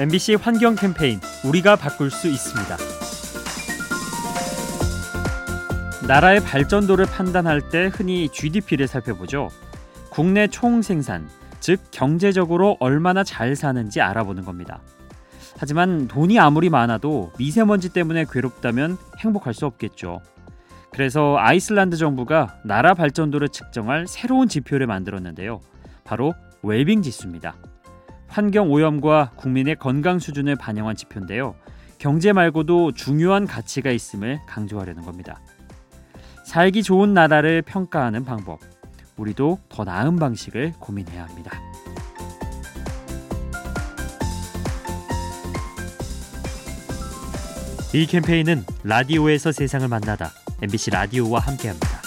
MBC 환경 캠페인 우리가 바꿀 수 있습니다. 나라의 발전도를 판단할 때 흔히 GDP를 살펴보죠. 국내 총 생산, 즉 경제적으로 얼마나 잘 사는지 알아보는 겁니다. 하지만 돈이 아무리 많아도 미세먼지 때문에 괴롭다면 행복할 수 없겠죠. 그래서 아이슬란드 정부가 나라 발전도를 측정할 새로운 지표를 만들었는데요. 바로 웰빙 지수입니다. 환경 오염과 국민의 건강 수준을 반영한 지표인데요. 경제 말고도 중요한 가치가 있음을 강조하려는 겁니다. 살기 좋은 나라를 평가하는 방법. 우리도 더 나은 방식을 고민해야 합니다. 이 캠페인은 라디오에서 세상을 만나다 MBC 라디오와 함께합니다.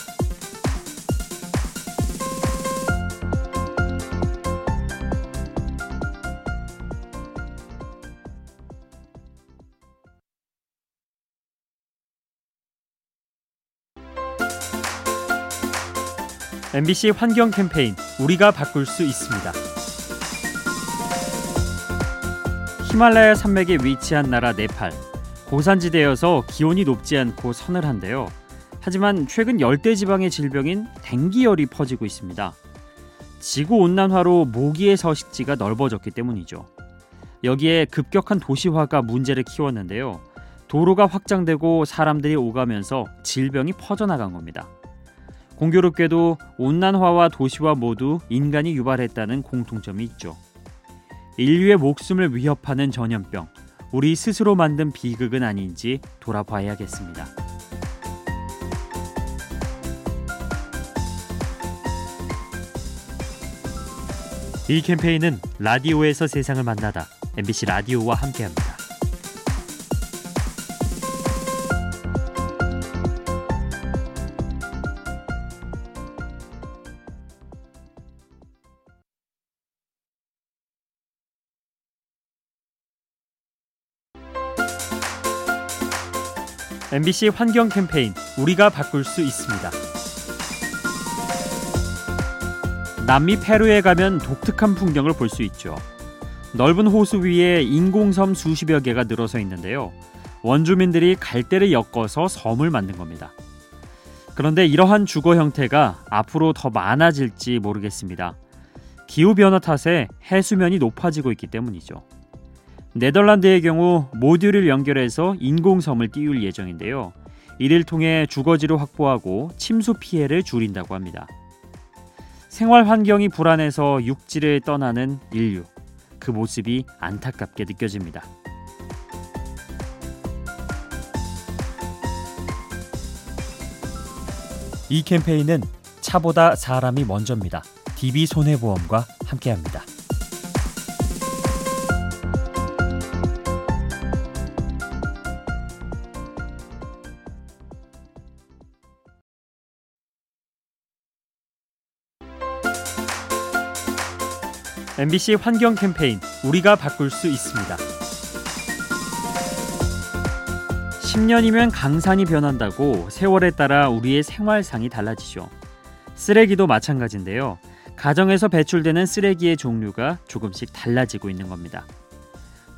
MBC 환경 캠페인 우리가 바꿀 수 있습니다. 히말라야 산맥에 위치한 나라 네팔. 고산지대여서 기온이 높지 않고 서늘한데요. 하지만 최근 열대 지방의 질병인 댕기열이 퍼지고 있습니다. 지구 온난화로 모기의 서식지가 넓어졌기 때문이죠. 여기에 급격한 도시화가 문제를 키웠는데요. 도로가 확장되고 사람들이 오가면서 질병이 퍼져나간 겁니다. 공교롭게도 온난화와 도시화 모두 인간이 유발했다는 공통점이 있죠. 인류의 목숨을 위협하는 전염병, 우리 스스로 만든 비극은 아닌지 돌아봐야겠습니다. 이 캠페인은 라디오에서 세상을 만나다 MBC 라디오와 함께합니다. MBC 환경 캠페인 우리가 바꿀 수 있습니다. 남미 페루에 가면 독특한 풍경을 볼 수 있죠. 넓은 호수 위에 인공섬 수십여 개가 늘어서 있는데요. 원주민들이 갈대를 엮어서 섬을 만든 겁니다. 그런데 이러한 주거 형태가 앞으로 더 많아질지 모르겠습니다. 기후 변화 탓에 해수면이 높아지고 있기 때문이죠. 네덜란드의 경우 모듈을 연결해서 인공섬을 띄울 예정인데요. 이를 통해 주거지를 확보하고 침수 피해를 줄인다고 합니다. 생활 환경이 불안해서 육지를 떠나는 인류. 그 모습이 안타깝게 느껴집니다. 이 캠페인은 차보다 사람이 먼저입니다. DB 손해보험과 함께합니다. MBC 환경 캠페인 우리가 바꿀 수 있습니다. 10년이면 강산이 변한다고 세월에 따라 우리의 생활상이 달라지죠. 쓰레기도 마찬가지인데요. 가정에서 배출되는 쓰레기의 종류가 조금씩 달라지고 있는 겁니다.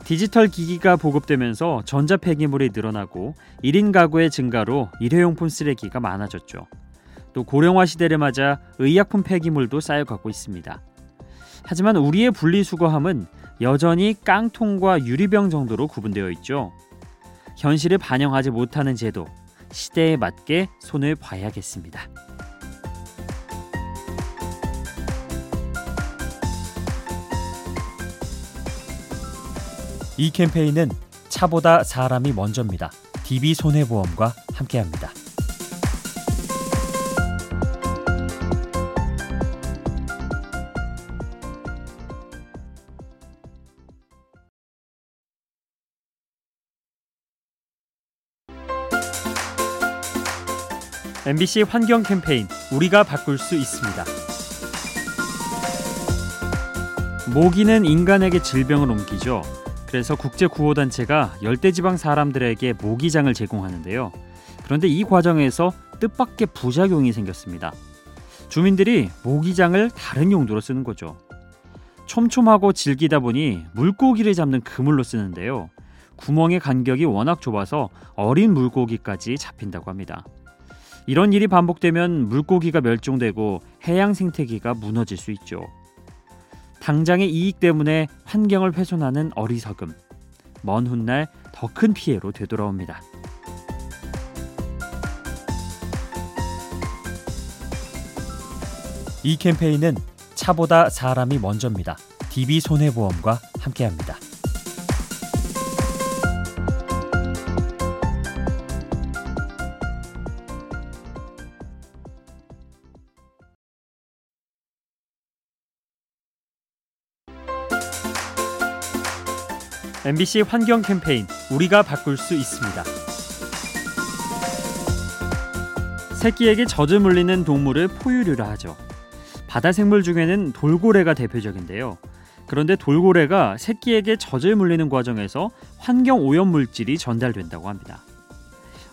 디지털 기기가 보급되면서 전자 폐기물이 늘어나고 1인 가구의 증가로 일회용품 쓰레기가 많아졌죠. 또 고령화 시대를 맞아 의약품 폐기물도 쌓여가고 있습니다. 하지만 우리의 분리수거함은 여전히 깡통과 유리병 정도로 구분되어 있죠. 현실을 반영하지 못하는 제도, 시대에 맞게 손을 봐야겠습니다. 이 캠페인은 차보다 사람이 먼저입니다. DB 손해보험과 함께합니다. MBC 환경 캠페인 우리가 바꿀 수 있습니다. 모기는 인간에게 질병을 옮기죠. 그래서 국제 구호 단체가 열대 지방 사람들에게 모기장을 제공하는데요. 그런데 이 과정에서 뜻밖의 부작용이 생겼습니다. 주민들이 모기장을 다른 용도로 쓰는 거죠. 촘촘하고 질기다 보니 물고기를 잡는 그물로 쓰는데요. 구멍의 간격이 워낙 좁아서 어린 물고기까지 잡힌다고 합니다. 이런 일이 반복되면 물고기가 멸종되고 해양 생태계가 무너질 수 있죠. 당장의 이익 때문에 환경을 훼손하는 어리석음. 먼 훗날 더 큰 피해로 되돌아옵니다. 이 캠페인은 차보다 사람이 먼저입니다. DB 손해보험과 함께합니다. MBC 환경 캠페인 우리가 바꿀 수 있습니다. 새끼에게 젖을 물리는 동물을 포유류라 하죠. 바다 생물 중에는 돌고래가 대표적인데요. 그런데 돌고래가 새끼에게 젖을 물리는 과정에서 환경 오염 물질이 전달된다고 합니다.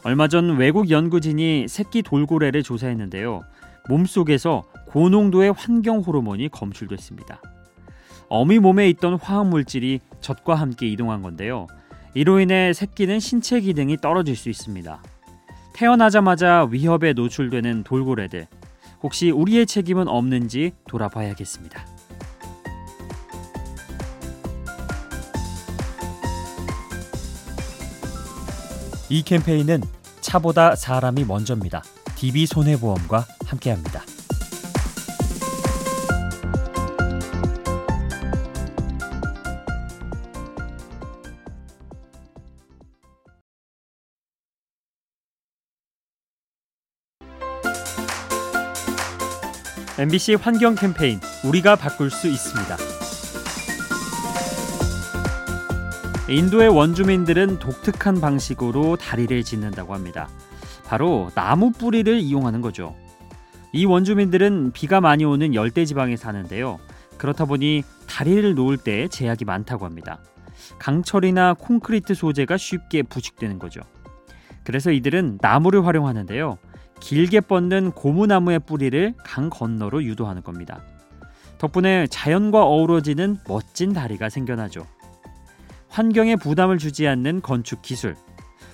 얼마 전 외국 연구진이 새끼 돌고래를 조사했는데요. 몸속에서 고농도의 환경 호르몬이 검출됐습니다. 어미 몸에 있던 화학 물질이 젖과 함께 이동한 건데요. 이로 인해 새끼는 신체 기능이 떨어질 수 있습니다. 태어나자마자 위협에 노출되는 돌고래들. 혹시 우리의 책임은 없는지 돌아봐야겠습니다. 이 캠페인은 차보다 사람이 먼저입니다. DB 손해보험과 함께합니다. MBC 환경 캠페인 우리가 바꿀 수 있습니다. 인도의 원주민들은 독특한 방식으로 다리를 짓는다고 합니다. 바로 나무 뿌리를 이용하는 거죠. 이 원주민들은 비가 많이 오는 열대 지방에 사는데요. 그렇다 보니 다리를 놓을 때 제약이 많다고 합니다. 강철이나 콘크리트 소재가 쉽게 부식되는 거죠. 그래서 이들은 나무를 활용하는데요. 길게 뻗는 고무나무의 뿌리를 강 건너로 유도하는 겁니다. 덕분에 자연과 어우러지는 멋진 다리가 생겨나죠. 환경에 부담을 주지 않는 건축 기술.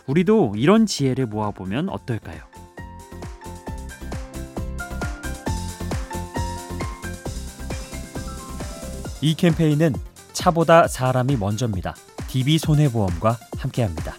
우리도 이런 지혜를 모아보면 어떨까요? 이 캠페인은 차보다 사람이 먼저입니다. DB 손해보험과 함께합니다.